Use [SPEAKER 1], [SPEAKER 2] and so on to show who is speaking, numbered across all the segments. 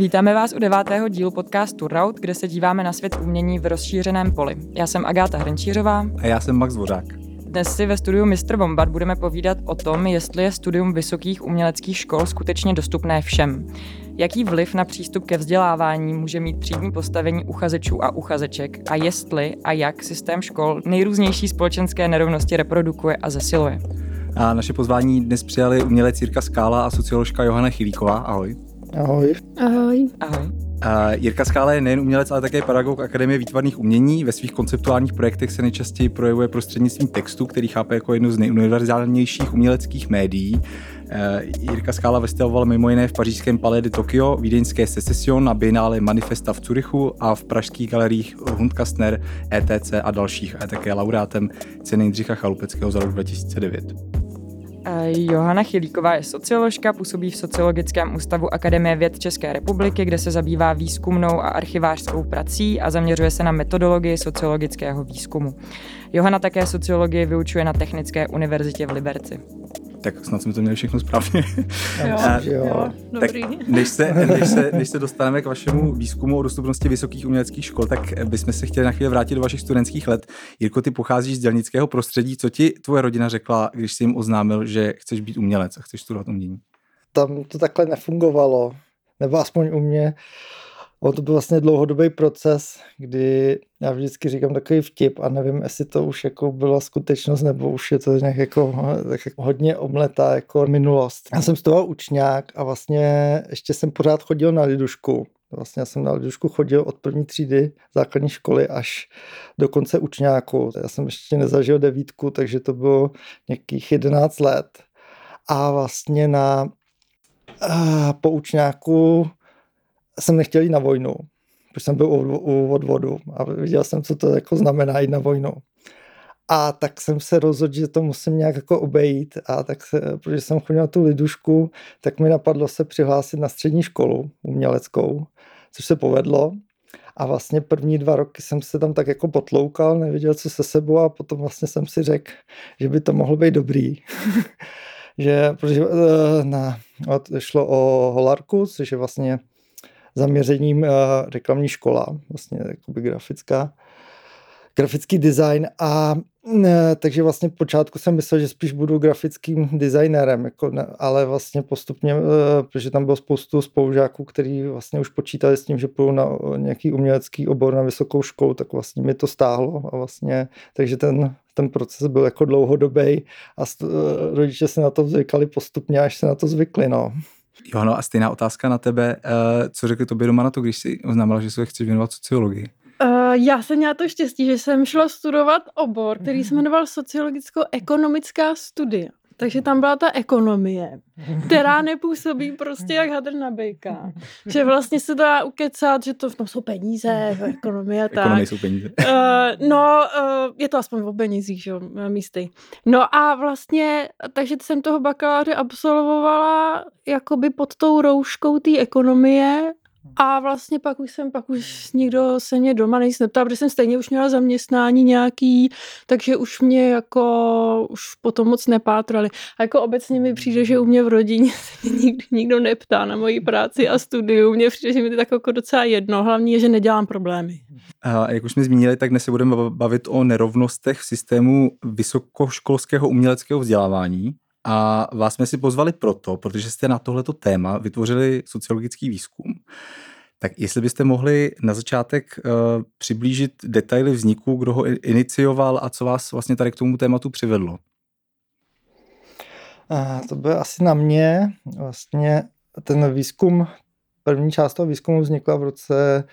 [SPEAKER 1] Vítáme vás u devátého dílu podcastu Rout, kde se díváme na svět umění v rozšířeném poli. Já jsem Agáta Hrenčířová.
[SPEAKER 2] A já jsem Max Dvořák.
[SPEAKER 1] Dnes si ve studiu Mr. Bombard budeme povídat o tom, jestli je studium vysokých uměleckých škol skutečně dostupné všem. Jaký vliv na přístup ke vzdělávání může mít přímý postavení uchazečů a uchazeček a jestli a jak systém škol nejrůznější společenské nerovnosti reprodukuje a zesiluje.
[SPEAKER 2] A naše pozvání dnes přijali umělec Jirka Skála a socioložka Johana Chilíková. Ahoj.
[SPEAKER 3] Ahoj.
[SPEAKER 1] Ahoj. Ahoj.
[SPEAKER 2] Uh, Jirka Skála je nejen umělec, ale také pedagog Akademie výtvarných umění. Ve svých konceptuálních projektech se nejčastěji projevuje prostřednictvím textu, který chápe jako jednu z nejuniverzálnějších uměleckých médií. Uh, Jirka Skála vystavoval mimo jiné v pařížském Palais de Tokio, vídeňské Secession na Biennále Manifesta v Curychu a v pražských galeriích Hundkastner, ETC a dalších. A je také laureátem ceny Jindřicha Chalupeckého za rok 2009.
[SPEAKER 1] Johana Chilíková je socioložka, působí v Sociologickém ústavu Akademie věd České republiky, kde se zabývá výzkumnou a archivářskou prací a zaměřuje se na metodologii sociologického výzkumu. Johana také sociologii vyučuje na Technické univerzitě v Liberci
[SPEAKER 2] tak snad jsme to měli všechno správně.
[SPEAKER 3] Jo, a, jo.
[SPEAKER 1] tak
[SPEAKER 2] než se, než, se, než se dostaneme k vašemu výzkumu o dostupnosti vysokých uměleckých škol, tak bychom se chtěli na chvíli vrátit do vašich studentských let. Jirko, ty pocházíš z dělnického prostředí. Co ti tvoje rodina řekla, když jsi jim oznámil, že chceš být umělec a chceš studovat umění?
[SPEAKER 3] Tam to takhle nefungovalo, nebo aspoň u mě. On to byl vlastně dlouhodobý proces, kdy já vždycky říkám takový vtip a nevím, jestli to už jako byla skutečnost, nebo už je to nějak jako, tak jako hodně omletá jako minulost. Já jsem toho učňák a vlastně ještě jsem pořád chodil na lidušku. Vlastně já jsem na lidušku chodil od první třídy základní školy až do konce učňáku. Já jsem ještě nezažil devítku, takže to bylo nějakých 11 let. A vlastně na uh, po učňáku jsem nechtěl jít na vojnu, protože jsem byl u, u odvodu a viděl jsem, co to jako znamená jít na vojnu. A tak jsem se rozhodl, že to musím nějak jako obejít a tak se, protože jsem chodil na tu lidušku, tak mi napadlo se přihlásit na střední školu uměleckou, což se povedlo. A vlastně první dva roky jsem se tam tak jako potloukal, nevěděl, co se sebou a potom vlastně jsem si řekl, že by to mohlo být dobrý. že, protože eh, na, šlo o holarku, což je vlastně zaměřením eh, reklamní škola, vlastně jakoby grafická, grafický design a ne, takže vlastně v počátku jsem myslel, že spíš budu grafickým designérem, jako ale vlastně postupně, uh, protože tam bylo spoustu spolužáků, kteří vlastně už počítali s tím, že půjdu na nějaký umělecký obor na vysokou školu, tak vlastně mi to stáhlo a vlastně, takže ten, ten proces byl jako dlouhodobý a rodiče se na to zvykali postupně, až se na to zvykli, no.
[SPEAKER 2] Jo, no a stejná otázka na tebe. Uh, co řekli tobě doma na to, když jsi oznámila, že se chceš věnovat sociologii?
[SPEAKER 4] Uh, já jsem měla to štěstí, že jsem šla studovat obor, který se jmenoval sociologicko-ekonomická studie. Takže tam byla ta ekonomie, která nepůsobí prostě jak hadr na bejka. Že vlastně se dá ukecat, že to v tom jsou peníze, ekonomie tak.
[SPEAKER 2] Ekonomie jsou peníze.
[SPEAKER 4] Uh, no, uh, je to aspoň o penězích, že jo, místy. No a vlastně, takže jsem toho bakaláře absolvovala jakoby pod tou rouškou té ekonomie a vlastně pak už jsem, pak už nikdo se mě doma nic neptal, protože jsem stejně už měla zaměstnání nějaký, takže už mě jako, už potom moc nepátrali. A jako obecně mi přijde, že u mě v rodině se mě nikdy nikdo neptá na moji práci a studiu. Mně přijde, že mi to tak jako docela jedno. Hlavně je, že nedělám problémy.
[SPEAKER 2] A jak už jsme zmínili, tak dnes se budeme bavit o nerovnostech v systému vysokoškolského uměleckého vzdělávání. A vás jsme si pozvali proto, protože jste na tohleto téma vytvořili sociologický výzkum. Tak jestli byste mohli na začátek uh, přiblížit detaily vzniku, kdo ho inicioval a co vás vlastně tady k tomu tématu přivedlo?
[SPEAKER 3] A to bylo asi na mě. Vlastně ten výzkum, první část toho výzkumu vznikla v roce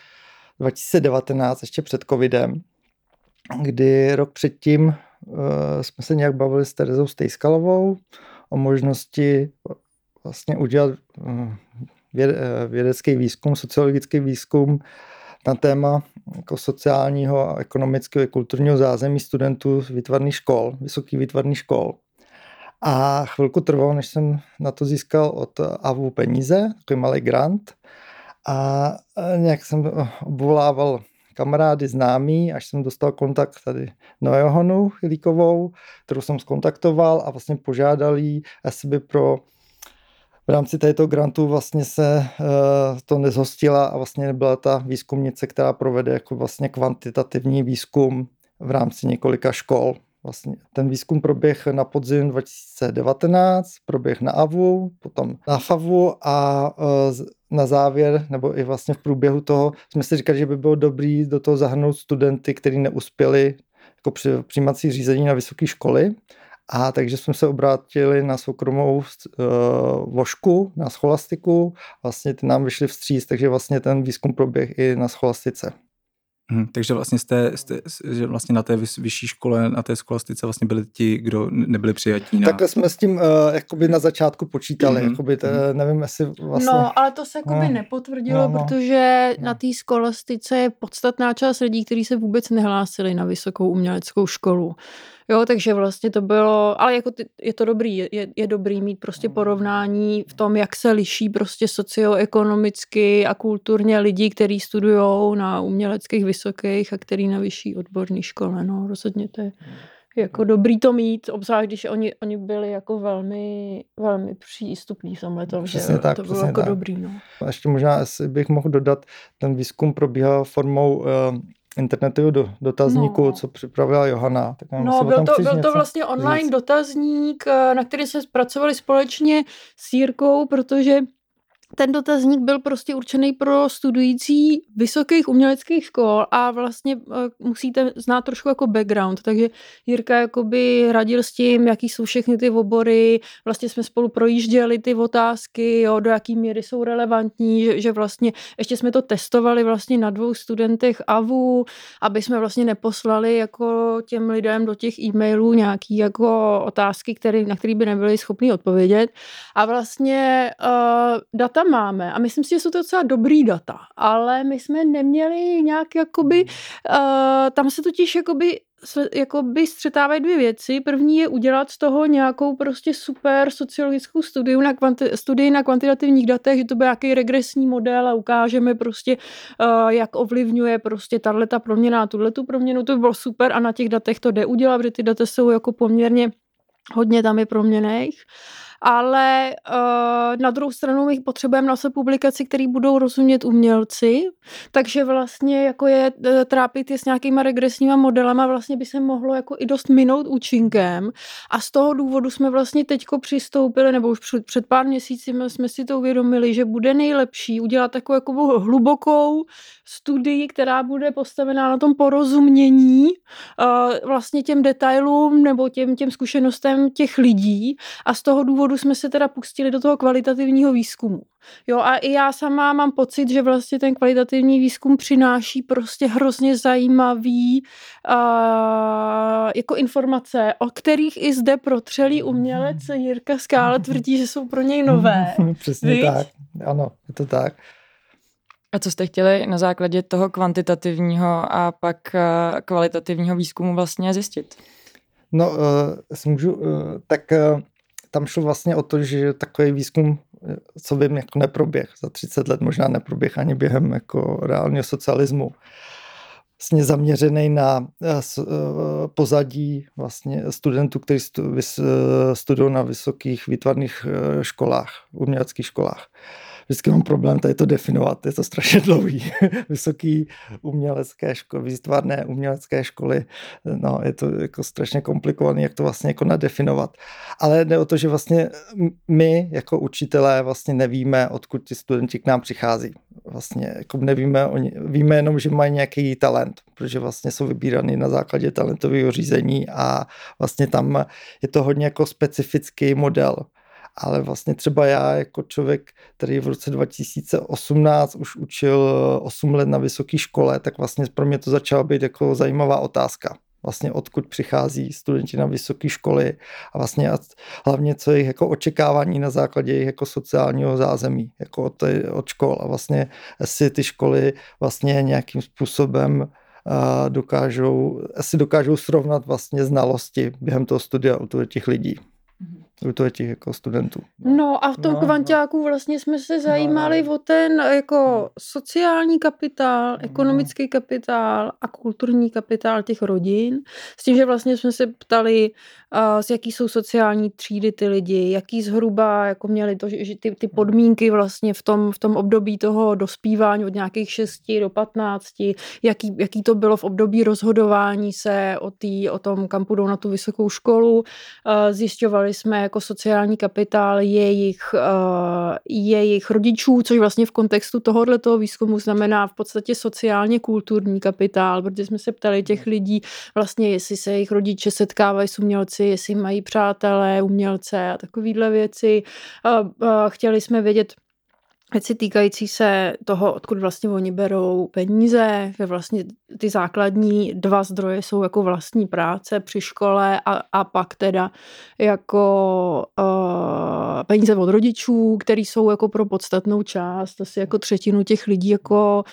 [SPEAKER 3] 2019, ještě před covidem, kdy rok předtím uh, jsme se nějak bavili s Terezou Stejskalovou o možnosti vlastně udělat uh, vědecký výzkum, sociologický výzkum na téma jako sociálního ekonomického a kulturního zázemí studentů výtvarných škol, vysokých výtvarných škol. A chvilku trvalo, než jsem na to získal od AVU peníze, takový malý grant. A nějak jsem obvolával kamarády známý, až jsem dostal kontakt tady na Johanu Chilíkovou, kterou jsem skontaktoval a vlastně požádal jí, jestli pro v rámci této grantu vlastně se uh, to nezhostila a vlastně nebyla ta výzkumnice, která provede jako vlastně kvantitativní výzkum v rámci několika škol. Vlastně ten výzkum proběh na podzim 2019, proběh na AVU, potom na FAVu a na závěr, nebo i vlastně v průběhu toho, jsme si říkali, že by bylo dobrý do toho zahrnout studenty, kteří neuspěli jako při přijímací řízení na vysoké školy. A takže jsme se obrátili na soukromou uh, vošku, na scholastiku. Vlastně ty nám vyšli vstříc, takže vlastně ten výzkum proběh i na scholastice.
[SPEAKER 2] Hmm, takže vlastně, jste, jste, že vlastně na té vyšší škole, na té skolastice vlastně byli ti, kdo nebyli přijatí. Na...
[SPEAKER 3] Takhle jsme s tím uh, jakoby na začátku počítali, mm-hmm. jakoby, to, mhm. nevím, jestli vlastně...
[SPEAKER 4] No, ale to se jakoby no, nepotvrdilo, no, no. protože no. na té skolastice je podstatná část lidí, kteří se vůbec nehlásili na vysokou uměleckou školu. Jo, takže vlastně to bylo, ale jako ty, je to dobrý, je, je dobrý mít prostě porovnání v tom, jak se liší prostě socioekonomicky a kulturně lidi, kteří studují na uměleckých vysokých a který na vyšší odborné škole, no rozhodně to je jako dobrý to mít, obzvlášť když oni, oni byli jako velmi, velmi přístupní v tomhle tom, že tak, to bylo jako tak. dobrý. No.
[SPEAKER 3] A ještě možná, bych mohl dodat, ten výzkum probíhal formou uh, internetového do, dotazníku, no. co připravila Johana.
[SPEAKER 4] Tak no, byl to, byl to vlastně online říct. dotazník, eh, na který se zpracovali společně s Jirkou, protože ten dotazník byl prostě určený pro studující vysokých uměleckých škol a vlastně uh, musíte znát trošku jako background, takže Jirka jakoby radil s tím, jaký jsou všechny ty obory, vlastně jsme spolu projížděli ty otázky, jo, do jaký míry jsou relevantní, že, že vlastně ještě jsme to testovali vlastně na dvou studentech AVU, aby jsme vlastně neposlali jako těm lidem do těch e-mailů nějaký jako otázky, který, na které by nebyli schopni odpovědět. A vlastně uh, data máme a myslím si, že jsou to docela dobrý data, ale my jsme neměli nějak jakoby, uh, tam se totiž jakoby jakoby střetávají dvě věci. První je udělat z toho nějakou prostě super sociologickou studii na, kvanti- studii na kvantitativních datech, že to bude nějaký regresní model a ukážeme prostě, uh, jak ovlivňuje prostě tato proměna a tuhle tu proměnu. To by bylo super a na těch datech to jde udělat, protože ty data jsou jako poměrně hodně tam je proměných ale uh, na druhou stranu my potřebujeme se publikaci, které budou rozumět umělci, takže vlastně jako je uh, trápit je s nějakýma regresníma modelama vlastně by se mohlo jako i dost minout účinkem. A z toho důvodu jsme vlastně teďko přistoupili, nebo už před, před pár měsíci jsme si to uvědomili, že bude nejlepší udělat takovou jako hlubokou studii, která bude postavená na tom porozumění uh, vlastně těm detailům nebo těm, těm zkušenostem těch lidí. A z toho důvodu důvodu jsme se teda pustili do toho kvalitativního výzkumu. Jo, a i já sama mám pocit, že vlastně ten kvalitativní výzkum přináší prostě hrozně zajímavý uh, jako informace, o kterých i zde protřelý umělec Jirka Skála tvrdí, že jsou pro něj nové.
[SPEAKER 3] Přesně Víš? tak, ano, je to tak.
[SPEAKER 1] A co jste chtěli na základě toho kvantitativního a pak kvalitativního výzkumu vlastně zjistit?
[SPEAKER 3] No, uh, můžu, uh, tak uh, tam šlo vlastně o to, že takový výzkum, co vím, jako neproběh za 30 let, možná neproběh ani během jako reálného socialismu. Vlastně zaměřený na eh, eh, pozadí vlastně studentů, kteří studují na vysokých výtvarných eh, školách, uměleckých školách vždycky mám problém tady to definovat, je to strašně dlouhý. Vysoký umělecké školy, výtvarné umělecké školy, no je to jako strašně komplikované, jak to vlastně jako nadefinovat. Ale jde o to, že vlastně my jako učitelé vlastně nevíme, odkud ti studenti k nám přichází. Vlastně jako nevíme, oni, víme jenom, že mají nějaký talent, protože vlastně jsou vybíraný na základě talentového řízení a vlastně tam je to hodně jako specifický model ale vlastně třeba já jako člověk, který v roce 2018 už učil 8 let na vysoké škole, tak vlastně pro mě to začala být jako zajímavá otázka. Vlastně odkud přichází studenti na vysoké školy a vlastně a hlavně co je jako očekávání na základě jejich jako sociálního zázemí, jako od, od škol a vlastně si ty školy vlastně nějakým způsobem dokážou, asi dokážou srovnat vlastně znalosti během toho studia u těch lidí. U těch jako studentů.
[SPEAKER 4] No a v tom
[SPEAKER 3] No,
[SPEAKER 4] no,
[SPEAKER 3] no.
[SPEAKER 4] kvanťáku vlastně jsme se zajímali
[SPEAKER 3] no.
[SPEAKER 4] o ten jako sociální kapitál, ekonomický kapitál a kulturní kapitál těch rodin. S tím, že vlastně jsme se ptali, uh, z jaký jsou sociální třídy ty lidi, jaký zhruba jako měli to, že že ty, ty podmínky vlastně v tom, v tom období toho dospívání od nějakých 6 do 15, jaký, jaký to bylo v období rozhodování se o, tý, o tom, kam půjdou na tu vysokou školu. Uh, Zjišťovali jsme jako sociální kapitál jejich, uh, jejich rodičů, což vlastně v kontextu tohohle toho výzkumu znamená v podstatě sociálně kulturní kapitál, protože jsme se ptali těch lidí vlastně, jestli se jejich rodiče setkávají s umělci, jestli mají přátelé, umělce a takovéhle věci. Uh, uh, chtěli jsme vědět, věci týkající se toho, odkud vlastně oni berou peníze, že vlastně ty základní dva zdroje jsou jako vlastní práce při škole a, a pak teda jako uh, peníze od rodičů, který jsou jako pro podstatnou část, asi jako třetinu těch lidí jako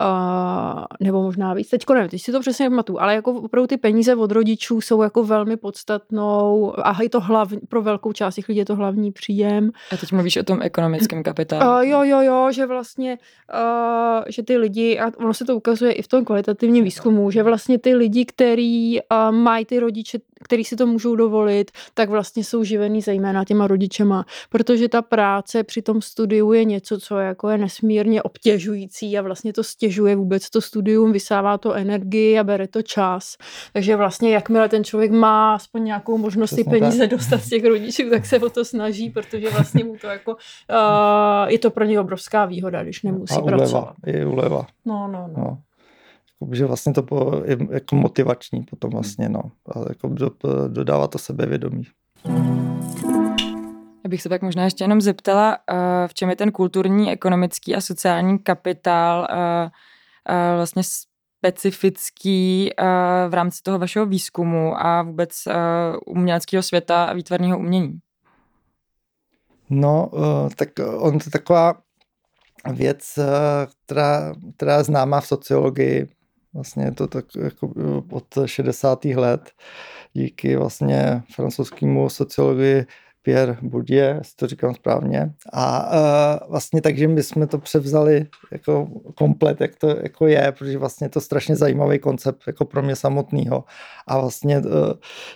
[SPEAKER 4] Uh, nebo možná víc. Teďko nevím, teď si to přesně pamatuju, ale jako opravdu ty peníze od rodičů jsou jako velmi podstatnou a je to hlavní, pro velkou část těch lidí je to hlavní příjem.
[SPEAKER 1] A teď mluvíš o tom ekonomickém kapitálu.
[SPEAKER 4] Uh, jo, jo, jo, že vlastně, uh, že ty lidi, a ono se to ukazuje i v tom kvalitativním výzkumu, že vlastně ty lidi, který uh, mají ty rodiče, který si to můžou dovolit, tak vlastně jsou živený zejména těma rodičema, protože ta práce při tom studiu je něco, co jako je nesmírně obtěžující a vlastně to stěžuje vůbec to studium, vysává to energii a bere to čas. Takže vlastně jakmile ten člověk má aspoň nějakou možnost ty peníze dostat z těch rodičů, tak se o to snaží, protože vlastně mu to jako, uh, je to pro ně obrovská výhoda, když nemusí
[SPEAKER 3] a
[SPEAKER 4] pracovat.
[SPEAKER 3] uleva, je uleva.
[SPEAKER 4] No, no, no.
[SPEAKER 3] No. Že vlastně to po, je jako motivační potom vlastně, no. A jako do, dodává to sebevědomí.
[SPEAKER 1] Já bych se tak možná ještě jenom zeptala, uh, v čem je ten kulturní, ekonomický a sociální kapitál uh, uh, vlastně specifický v rámci toho vašeho výzkumu a vůbec uměleckého světa a výtvarného umění?
[SPEAKER 3] No, tak on to je taková věc, která, která je známá v sociologii. Vlastně je to tak jako od 60. let díky vlastně francouzskému sociologii Pierre Bourdieu, jestli to říkám správně. A uh, vlastně takže my jsme to převzali jako komplet, jak to jako je, protože vlastně je to strašně zajímavý koncept jako pro mě samotného. A vlastně uh,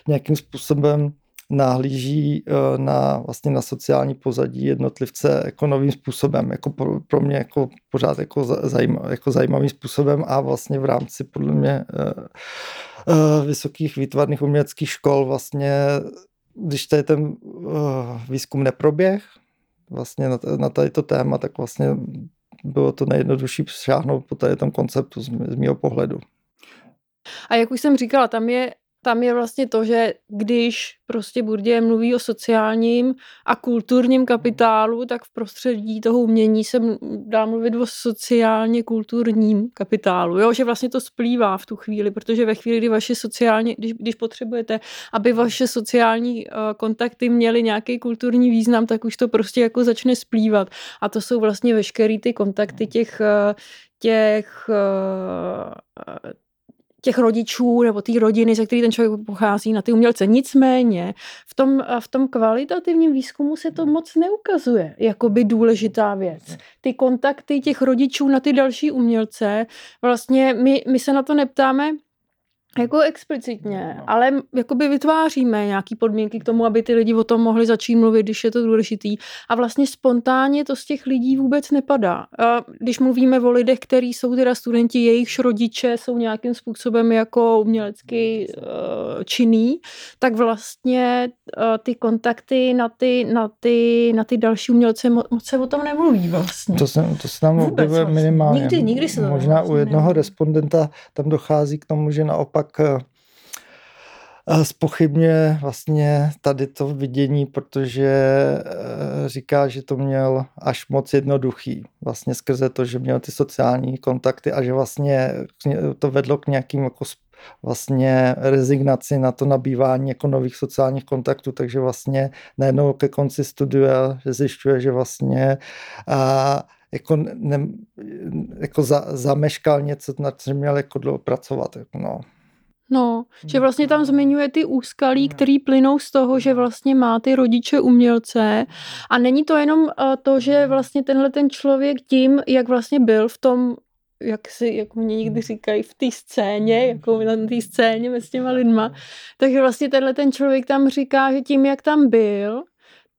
[SPEAKER 3] nějakým způsobem nahlíží uh, na, vlastně na sociální pozadí jednotlivce jako novým způsobem, jako pro, pro mě jako pořád jako, zajímavý, jako zajímavým způsobem a vlastně v rámci podle mě uh, uh, vysokých výtvarných uměleckých škol vlastně když tady ten výzkum neproběh vlastně na, tady to téma, tak vlastně bylo to nejjednodušší šáhnout po tady tom konceptu z, z mého pohledu.
[SPEAKER 4] A jak už jsem říkala, tam je tam je vlastně to, že když prostě Bourdieu mluví o sociálním a kulturním kapitálu, tak v prostředí toho umění se dá mluvit o sociálně kulturním kapitálu. Jo? Že vlastně to splývá v tu chvíli, protože ve chvíli, kdy vaše sociální, když, když potřebujete, aby vaše sociální uh, kontakty měly nějaký kulturní význam, tak už to prostě jako začne splývat. A to jsou vlastně veškerý ty kontakty těch, uh, těch uh, těch rodičů nebo té rodiny, ze který ten člověk pochází, na ty umělce. Nicméně v tom, v tom kvalitativním výzkumu se to moc neukazuje jako by důležitá věc. Ty kontakty těch rodičů na ty další umělce, vlastně my, my se na to neptáme, jako explicitně, ale jakoby vytváříme nějaký podmínky k tomu, aby ty lidi o tom mohli začít mluvit, když je to důležitý. A vlastně spontánně to z těch lidí vůbec nepadá. A když mluvíme o lidech, kteří jsou teda studenti, jejichž rodiče jsou nějakým způsobem jako umělecky uh, činný, tak vlastně uh, ty kontakty na ty, na ty, na ty další umělce mo- moc se o tom nemluví vlastně.
[SPEAKER 3] To se, to se tam
[SPEAKER 4] Vůbec
[SPEAKER 3] objevuje
[SPEAKER 4] vlastně.
[SPEAKER 3] minimálně.
[SPEAKER 4] Nikdy- nikdy se to
[SPEAKER 3] Možná
[SPEAKER 4] vlastně
[SPEAKER 3] u jednoho
[SPEAKER 4] nemluví.
[SPEAKER 3] respondenta tam dochází k tomu, že naopak eh, eh, spochybňuje vlastně tady to vidění, protože eh, říká, že to měl až moc jednoduchý. Vlastně skrze to, že měl ty sociální kontakty a že vlastně to vedlo k nějakým jako vlastně rezignaci na to nabývání jako nových sociálních kontaktů, takže vlastně najednou ke konci studia zjišťuje, že vlastně a, jako, ne, jako za, zameškal něco, na čem měl jako dlouho pracovat. Jako no.
[SPEAKER 4] No, že vlastně tam zmiňuje ty úskalí, který plynou z toho, že vlastně má ty rodiče umělce. A není to jenom eh, to, že vlastně tenhle ten člověk tím, jak vlastně byl v tom jak si, jak mě někdy říkají, v té scéně, jako na té scéně mezi těma lidma, takže vlastně tenhle ten člověk tam říká, že tím, jak tam byl,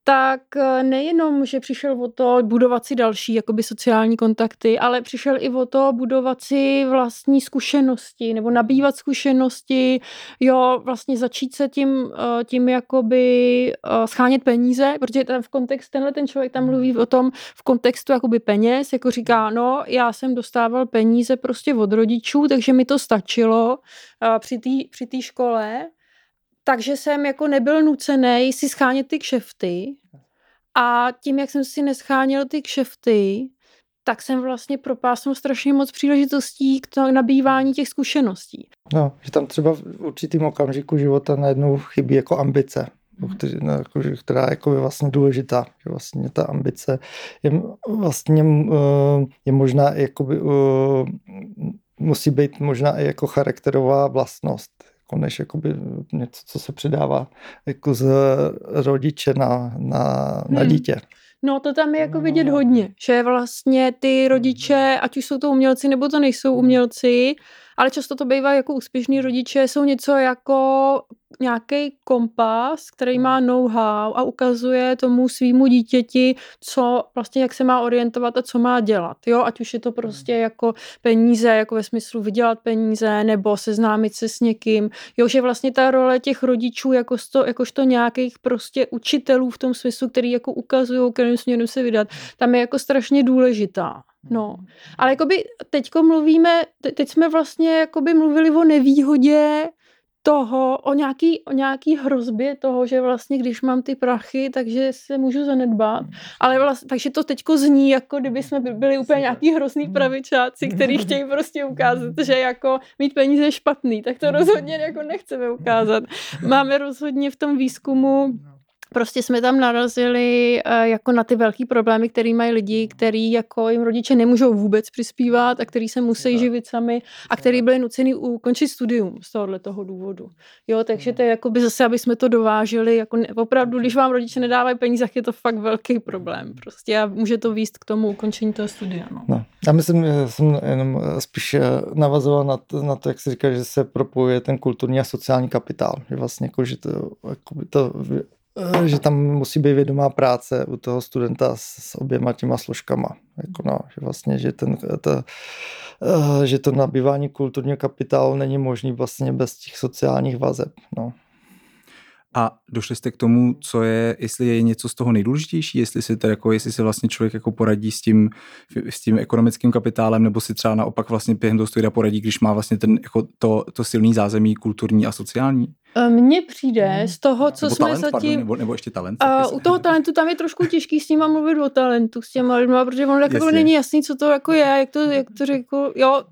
[SPEAKER 4] tak eh, nejenom, že přišel o to budovat si další jakoby sociální kontakty, ale přišel i o to budovat si vlastní zkušenosti nebo nabývat zkušenosti, jo, vlastně začít se tím, eh, tím jakoby eh, schánět peníze, protože ten v kontextu, tenhle ten člověk tam mluví o tom v kontextu jakoby peněz, jako říká, no, já jsem dostával peníze prostě od rodičů, takže mi to stačilo při té při škole, takže jsem jako nebyl nucený si schánět ty kšefty a tím, jak jsem si nescháněl ty kšefty, tak jsem vlastně propásnul strašně moc příležitostí k to nabývání těch zkušeností.
[SPEAKER 3] No, že tam třeba v určitým okamžiku života najednou chybí jako ambice, který, no, jako, která je jako vlastně důležitá. Že vlastně ta ambice je vlastně uh, je možná jakoby, uh, musí být možná i jako charakterová vlastnost jako než jakoby něco, co se předává jako z rodiče na, na, na hmm. dítě.
[SPEAKER 4] No to tam je jako vidět hodně, že vlastně ty rodiče, ať už jsou to umělci nebo to nejsou umělci, ale často to bývá jako úspěšní rodiče, jsou něco jako nějaký kompas, který má know-how a ukazuje tomu svýmu dítěti, co vlastně, jak se má orientovat a co má dělat. Jo, ať už je to prostě hmm. jako peníze, jako ve smyslu vydělat peníze, nebo seznámit se s někým. Jo, že vlastně ta role těch rodičů, jako to, jakožto nějakých prostě učitelů v tom smyslu, který jako ukazují, kterým směrem se vydat, tam je jako strašně důležitá. No, ale jakoby teďko mluvíme, teď jsme vlastně jakoby mluvili o nevýhodě toho, o nějaký, o nějaký hrozbě toho, že vlastně když mám ty prachy, takže se můžu zanedbat. Ale vlastně, takže to teďko zní, jako kdyby jsme byli úplně nějaký hrozný pravičáci, který chtějí prostě ukázat, že jako mít peníze je špatný, tak to rozhodně jako nechceme ukázat. Máme rozhodně v tom výzkumu prostě jsme tam narazili uh, jako na ty velký problémy, který mají lidi, který jako jim rodiče nemůžou vůbec přispívat a který se musí živit sami a který byli nuceni ukončit studium z tohohle toho důvodu. Jo, takže to je jako by zase, aby jsme to dováželi, jako ne, opravdu, když vám rodiče nedávají peníze, tak je to fakt velký problém prostě a může to výst k tomu ukončení toho studia. No.
[SPEAKER 3] No, já myslím, že jsem jenom eh, spíš eh, navazoval na to, na to, jak se říká, že se propojuje ten kulturní a sociální kapitál, že vlastně jako, že to, jako to Eh, že tam musí být vědomá práce u toho studenta s oběma těma složkama. Jako no, že vlastně, že, ten, to, eh, že to nabývání kulturního kapitálu není možný vlastně bez těch sociálních vazeb. No.
[SPEAKER 2] A došli jste k tomu, co je, jestli je něco z toho nejdůležitější, jestli si jako, jestli se vlastně člověk jako poradí s tím, s tím ekonomickým kapitálem, nebo si třeba naopak vlastně během toho studia poradí, když má vlastně ten, jako to, to silný zázemí kulturní a sociální?
[SPEAKER 4] E, mně přijde hmm. z toho, co nebo jsme
[SPEAKER 2] talent,
[SPEAKER 4] zatím...
[SPEAKER 2] Pardon, nebo, nebo ještě talent?
[SPEAKER 4] Uh, u toho talentu tam je trošku těžký s nima mluvit o talentu, s těma lidma, protože tak jako není jasný, co to jako je, jak to, jak to řekl. Jo,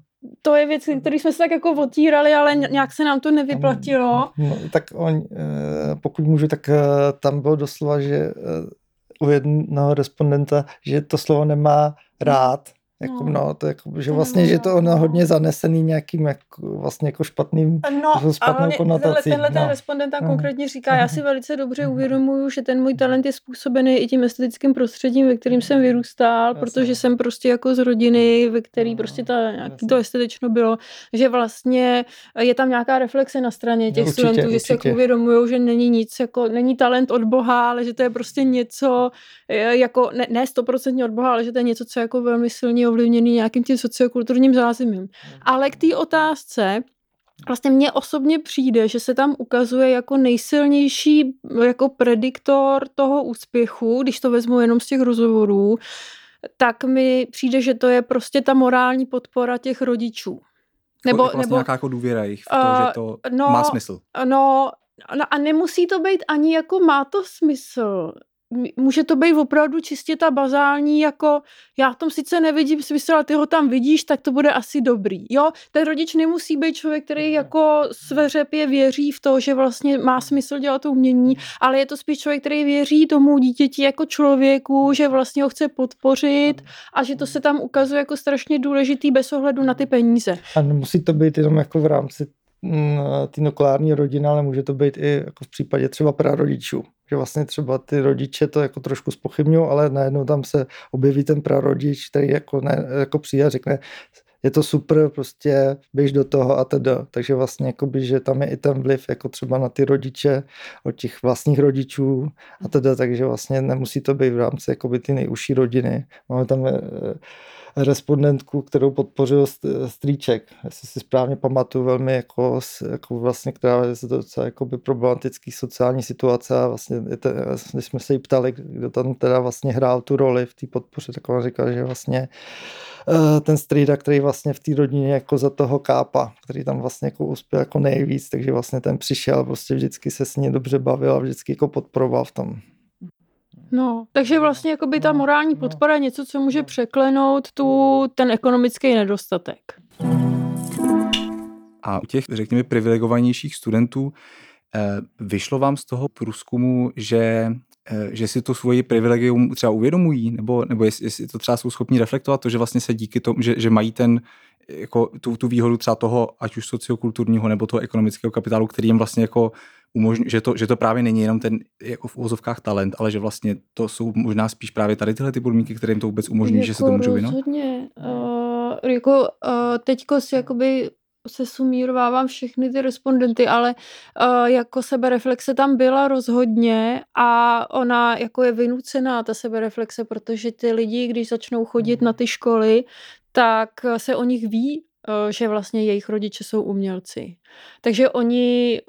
[SPEAKER 4] to je věc, který jsme se tak jako otírali, ale nějak se nám to nevyplatilo.
[SPEAKER 3] No, tak on, eh, pokud můžu, tak eh, tam bylo doslova, že eh, u jednoho respondenta, že to slovo nemá rád, jako, no. no, to jako, že vlastně, že to ono hodně zanesený nějakým jako, vlastně jako špatným,
[SPEAKER 4] no, špatnou konotací. Tenhle, tenhle no. ten respondent tam no. konkrétně říká, já si velice dobře uvědomuju, že ten můj talent je způsobený i tím estetickým prostředím, ve kterým jsem vyrůstal, Jasně. protože jsem prostě jako z rodiny, ve který no, prostě ta, nějaký to estetično bylo, že vlastně je tam nějaká reflexe na straně těch určitě, studentů, že si jako uvědomují, že není nic, jako není talent od Boha, ale že to je prostě něco, jako ne, ne stoprocentně od Boha, ale že to je něco, co je jako velmi silně ovlivněný nějakým tím sociokulturním zázemím. Hmm. Ale k té otázce, vlastně mně osobně přijde, že se tam ukazuje jako nejsilnější jako prediktor toho úspěchu, když to vezmu jenom z těch rozhovorů, tak mi přijde, že to je prostě ta morální podpora těch rodičů.
[SPEAKER 2] Nebo, jako vlastně nebo nějaká jako důvěra jich v to, uh, že to no, má smysl.
[SPEAKER 4] No, no a nemusí to být ani jako má to smysl může to být opravdu čistě ta bazální, jako já v tom sice nevidím smysl, ale ty ho tam vidíš, tak to bude asi dobrý. Jo, ten rodič nemusí být člověk, který jako sveřepě věří v to, že vlastně má smysl dělat to umění, ale je to spíš člověk, který věří tomu dítěti jako člověku, že vlastně ho chce podpořit a že to se tam ukazuje jako strašně důležitý bez ohledu na ty peníze.
[SPEAKER 3] A nemusí to být jenom jako v rámci mm, ty nukleární rodiny, ale může to být i jako v případě třeba prarodičů. Že vlastně třeba ty rodiče to jako trošku spochybňují, ale najednou tam se objeví ten prarodič, který jako, ne, jako přijde a řekne, je to super, prostě běž do toho a teda. Takže vlastně jakoby, že tam je i ten vliv jako třeba na ty rodiče od těch vlastních rodičů a teda, takže vlastně nemusí to být v rámci jakoby ty nejužší rodiny. Máme tam eh, respondentku, kterou podpořil strýček, jestli si správně pamatuju, velmi jako, jako vlastně, která je docela jakoby problematický sociální situace a vlastně, když jsme se jí ptali, kdo tam teda vlastně hrál tu roli v té podpoře, tak on říkal, že vlastně eh, ten strýda, který vlastně v té rodině jako za toho kápa, který tam vlastně jako uspěl jako nejvíc, takže vlastně ten přišel, prostě vždycky se s ní dobře bavil a vždycky jako podporoval v tom.
[SPEAKER 4] No, takže vlastně jako by ta no, morální no. podpora je něco, co může překlenout tu, ten ekonomický nedostatek.
[SPEAKER 2] A u těch, řekněme, privilegovanějších studentů eh, vyšlo vám z toho průzkumu, že, že si to svoji privilegium třeba uvědomují, nebo, nebo jestli, jestli to třeba jsou schopni reflektovat, to, že vlastně se díky tomu, že, že mají ten, jako tu, tu výhodu třeba toho, ať už sociokulturního nebo toho ekonomického kapitálu, který jim vlastně jako umožňuje, že to, že to právě není jenom ten jako v úvozovkách talent, ale že vlastně to jsou možná spíš právě tady tyhle ty podmínky, které jim to vůbec umožní, jako že se to můžou věnovat?
[SPEAKER 4] Rozhodně. Uh, jako uh, teďko si jakoby se sumírovávám všechny ty respondenty, ale uh, jako sebereflexe tam byla rozhodně a ona jako je vynucená, ta sebereflexe, protože ty lidi, když začnou chodit na ty školy, tak se o nich ví, že vlastně jejich rodiče jsou umělci. Takže oni,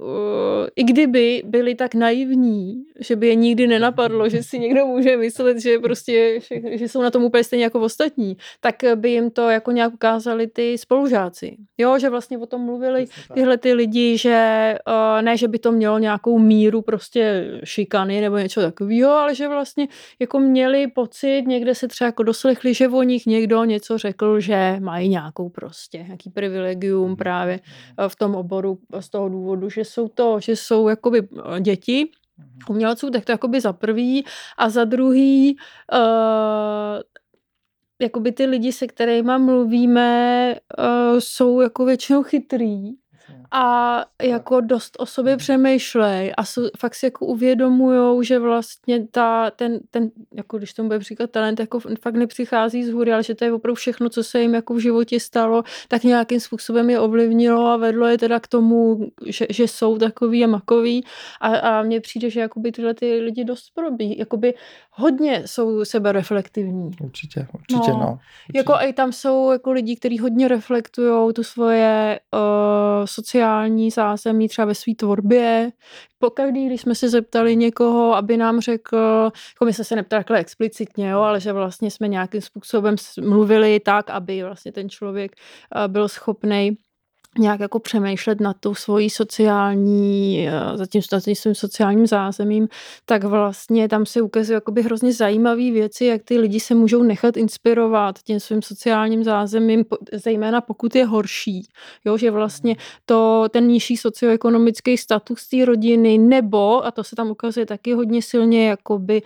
[SPEAKER 4] i kdyby byli tak naivní, že by je nikdy nenapadlo, že si někdo může myslet, že prostě, že jsou na tom úplně stejně jako ostatní, tak by jim to jako nějak ukázali ty spolužáci. Jo, že vlastně o tom mluvili tyhle ty lidi, že ne, že by to mělo nějakou míru prostě šikany nebo něco takového, ale že vlastně jako měli pocit, někde se třeba jako doslechli, že o nich někdo něco řekl, že mají nějakou prostě, nějaký privilegium právě v tom oboru oboru z toho důvodu, že jsou to, že jsou jakoby eh, děti. Mhm. umělců, tak to jakoby za prvý. A za druhý uh, jakoby ty lidi, se kterými mluvíme, uh, jsou jako většinou chytrý a jako dost o sobě mhm. přemýšlej a jsou, fakt si jako uvědomujou, že vlastně ta, ten, ten, jako když tomu bude příklad talent, jako fakt nepřichází z hůry, ale že to je opravdu všechno, co se jim jako v životě stalo, tak nějakým způsobem je ovlivnilo a vedlo je teda k tomu, že, že jsou takový a makový a, a mně přijde, že jakoby tyhle ty lidi dost probí, jakoby hodně jsou sebereflektivní.
[SPEAKER 3] Určitě, určitě no. no
[SPEAKER 4] určitě. Jako i tam jsou jako lidi, kteří hodně reflektují tu svoje uh, sociální zázemí třeba ve své tvorbě. Pokaždý, když jsme se zeptali někoho, aby nám řekl, jako my jsme se neptali takhle explicitně, jo, ale že vlastně jsme nějakým způsobem mluvili tak, aby vlastně ten člověk uh, byl schopný nějak jako přemýšlet nad tou svojí sociální, eh, zatím tím svým sociálním zázemím, tak vlastně tam se ukazují jakoby hrozně zajímavé věci, jak ty lidi se můžou nechat inspirovat tím svým sociálním zázemím, zejména pokud je horší. Jo, že vlastně to, ten nižší socioekonomický status té rodiny, nebo, a to se tam ukazuje taky hodně silně, jakoby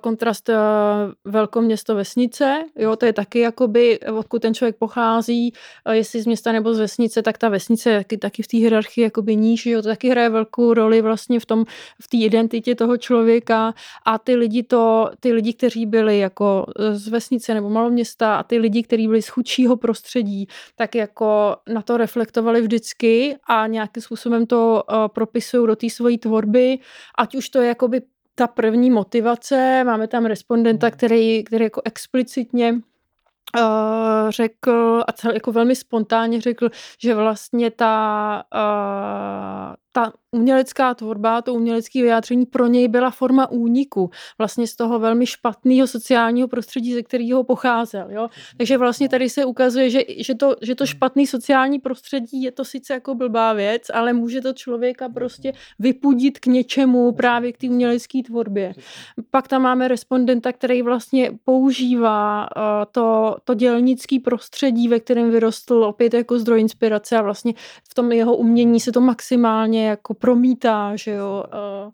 [SPEAKER 4] kontrast velkoměsto vesnice, jo, to je taky jakoby, odkud ten člověk pochází, jestli z města nebo z vesnice, tak ta vesnice je taky, taky v té hierarchii jakoby níž, jo, to taky hraje velkou roli vlastně v tom, v té identitě toho člověka. A ty lidi to, ty lidi, kteří byli jako z vesnice nebo maloměsta a ty lidi, kteří byli z chudšího prostředí, tak jako na to reflektovali vždycky a nějakým způsobem to uh, propisují do té svojí tvorby, ať už to je jakoby ta první motivace, máme tam respondenta, který, který jako explicitně řekl a celý jako velmi spontánně řekl, že vlastně ta, ta umělecká tvorba, to umělecké vyjádření pro něj byla forma úniku vlastně z toho velmi špatného sociálního prostředí, ze kterého pocházel. Jo? Takže vlastně tady se ukazuje, že, že, to, že to špatný sociální prostředí je to sice jako blbá věc, ale může to člověka prostě vypudit k něčemu právě k té umělecké tvorbě. Pak tam máme respondenta, který vlastně používá uh, to, to dělnické prostředí, ve kterém vyrostl opět jako zdroj inspirace a vlastně v tom jeho umění se to maximálně vlastně jako promítá, že jo. Uh,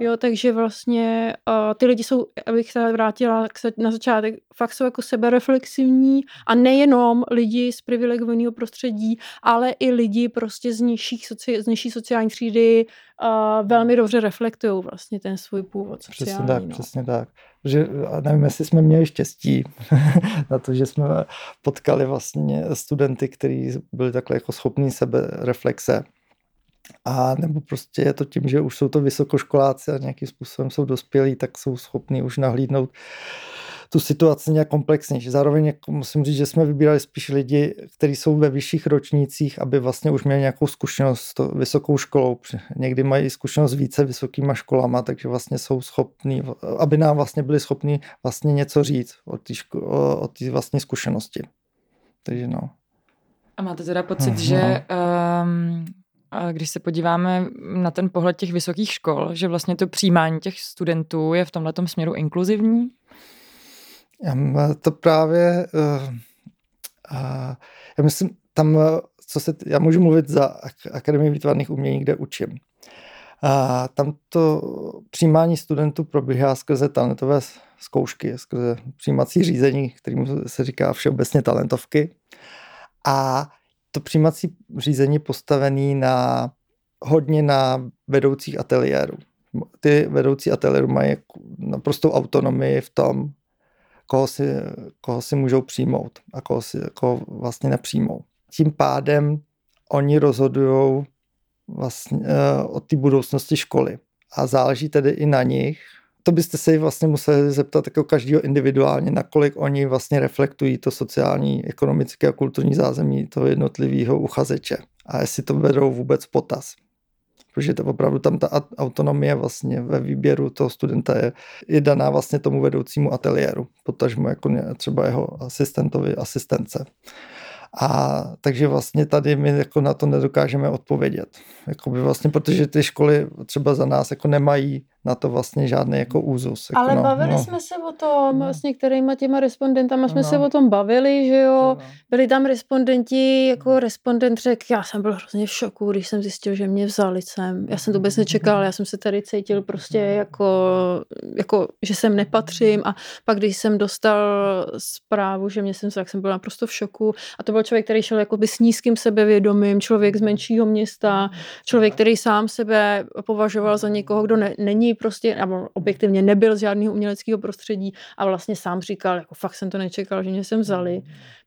[SPEAKER 4] jo, takže vlastně uh, ty lidi jsou, abych se vrátila na začátek, fakt jsou jako sebereflexivní a nejenom lidi z privilegovaného prostředí, ale i lidi prostě z nižších soci, z nižší sociální třídy uh, velmi dobře reflektují vlastně ten svůj původ
[SPEAKER 3] sociální. Přesně tak, no. přesně tak. Že, nevím, jestli jsme měli štěstí na to, že jsme potkali vlastně studenty, kteří byli takhle jako schopní sebe reflexe. A nebo prostě je to tím, že už jsou to vysokoškoláci a nějakým způsobem jsou dospělí, tak jsou schopní už nahlídnout tu situaci nějak komplexnější. Zároveň jako musím říct, že jsme vybírali spíš lidi, kteří jsou ve vyšších ročnících, aby vlastně už měli nějakou zkušenost s to vysokou školou. Někdy mají zkušenost více vysokýma školama, takže vlastně jsou schopní, aby nám vlastně byli schopni vlastně něco říct o té o té vlastní zkušenosti. Takže no.
[SPEAKER 1] A máte teda pocit, hmm, že um, když se podíváme na ten pohled těch vysokých škol, že vlastně to přijímání těch studentů je v tomhle směru inkluzivní?
[SPEAKER 3] To právě, uh, uh, já myslím, tam, co se, já můžu mluvit za Akademii výtvarných umění, kde učím. A tam to přijímání studentů probíhá skrze talentové zkoušky, skrze přijímací řízení, kterým se říká všeobecně talentovky. A to přijímací řízení postavený na hodně na vedoucích ateliérů. Ty vedoucí ateliéru mají naprostou autonomii v tom, koho si, koho si můžou přijmout a koho, si, koho vlastně nepřijmou. Tím pádem oni rozhodují vlastně uh, o té budoucnosti školy a záleží tedy i na nich. To byste se vlastně museli zeptat jako každého individuálně, nakolik oni vlastně reflektují to sociální, ekonomické a kulturní zázemí toho jednotlivého uchazeče a jestli to vedou vůbec potaz protože to opravdu tam ta autonomie vlastně ve výběru toho studenta je, je daná vlastně tomu vedoucímu ateliéru, potažmo jako třeba jeho asistentovi asistence. A takže vlastně tady my jako na to nedokážeme odpovědět. Jakoby vlastně, protože ty školy třeba za nás jako nemají na to vlastně žádný jako úzus. Jako
[SPEAKER 4] Ale no, bavili no. jsme se o tom no. s některýma těma respondentama, jsme no. se o tom bavili, že jo. No. Byli tam respondenti, jako no. respondent řekl, já jsem byl hrozně v šoku, když jsem zjistil, že mě vzali sem. Já jsem to vůbec nečekal, já jsem se tady cítil prostě jako, jako že sem nepatřím a pak, když jsem dostal zprávu, že mě jsem tak jsem byl naprosto v šoku a to byl člověk, který šel jakoby s nízkým sebevědomím, člověk z menšího města, člověk, který sám sebe považoval za někoho, kdo ne, není prostě, nebo objektivně nebyl z žádného uměleckého prostředí a vlastně sám říkal, jako fakt jsem to nečekal, že mě sem vzali.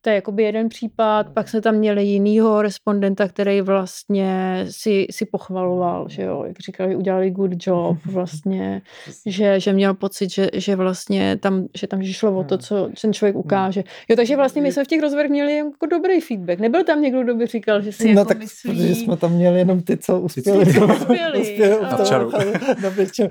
[SPEAKER 4] To je jakoby jeden případ, pak jsme tam měli jinýho respondenta, který vlastně si, si pochvaloval, že jo, jak říkali, udělali good job, vlastně, že, že měl pocit, že, že vlastně tam, že tam šlo o to, co ten člověk ukáže. Jo, takže vlastně my jsme v těch rozhovorech měli jako dobrý feedback. Nebyl tam někdo, kdo by říkal, že si
[SPEAKER 3] no
[SPEAKER 4] jako
[SPEAKER 3] tak,
[SPEAKER 4] myslí...
[SPEAKER 3] protože jsme tam měli jenom ty, co uspěli.
[SPEAKER 4] Ty, co uspěli. uspěli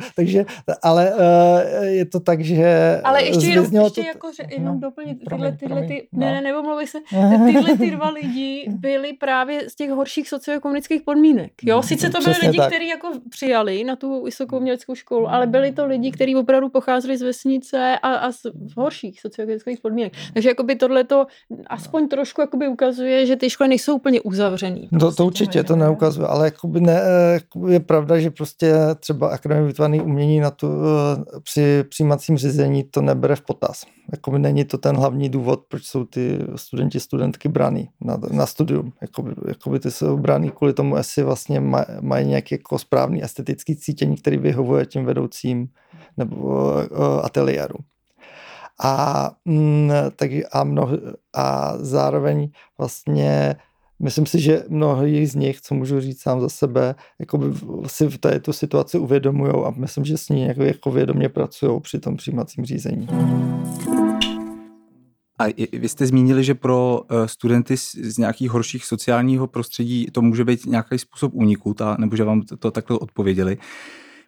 [SPEAKER 3] takže, ale uh, je to tak, že
[SPEAKER 4] Ale ještě jenom, ještě to, jako, že, jenom no, doplnit tyhle, tyhle, ty, no. ne, ne, neomlouvej se, tyhle ty dva lidi byli právě z těch horších socioekonomických podmínek, jo, sice to byli lidi, kteří jako přijali na tu vysokou uměleckou školu, ale byli to lidi, kteří opravdu pocházeli z vesnice a, a z horších socioekonomických podmínek, takže jakoby tohle to aspoň trošku jakoby ukazuje, že ty školy nejsou úplně uzavřený.
[SPEAKER 3] To, to určitě, to neukazuje, ale jakoby ne, jakoby je pravda, že prostě třeba akademie vytváření umění na tu, eh, při přijímacím řízení to nebere v potaz. Jakoby není to ten hlavní důvod, proč jsou ty studenti, studentky braný na, na studium. Jakoby, jakoby ty jsou braný kvůli tomu, jestli vlastně maj, mají nějaký jako správný estetický cítění, který vyhovuje tím vedoucím nebo uh, ateliéru. A, mm, tak, a, mnoho, a zároveň vlastně Myslím si, že mnohý z nich, co můžu říct sám za sebe, jako si v této situaci uvědomují a myslím, že s ní jako, jako vědomě pracují při tom přijímacím řízení.
[SPEAKER 2] A vy jste zmínili, že pro eh, studenty z nějakých horších sociálního prostředí to může být nějaký způsob úniku, ta, nebo že vám to takhle odpověděli.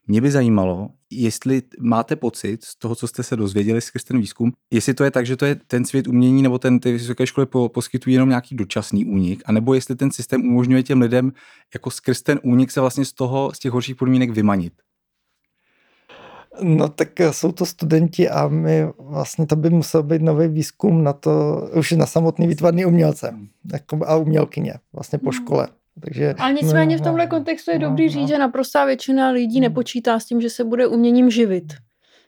[SPEAKER 2] Mě by zajímalo, jestli máte pocit z toho, co jste se dozvěděli skrz ten výzkum, jestli to je tak, že to je ten svět umění nebo ten, ty vysoké školy po, poskytují jenom nějaký dočasný únik, anebo jestli ten systém umožňuje těm lidem jako skrz ten únik se vlastně z toho, z těch horších podmínek vymanit.
[SPEAKER 3] No tak jsou to studenti a my vlastně to by musel být nový výzkum na to, už na samotný výtvarný umělce jako, a umělkyně vlastně po hmm. škole Takže,
[SPEAKER 4] Ale nicméně v tomhle
[SPEAKER 3] no,
[SPEAKER 4] kontextu je
[SPEAKER 3] no,
[SPEAKER 4] dobrý
[SPEAKER 3] no.
[SPEAKER 4] říct, že naprostá většina lidí
[SPEAKER 3] Hmm.
[SPEAKER 4] nepočítá s tím, že se bude uměním živit.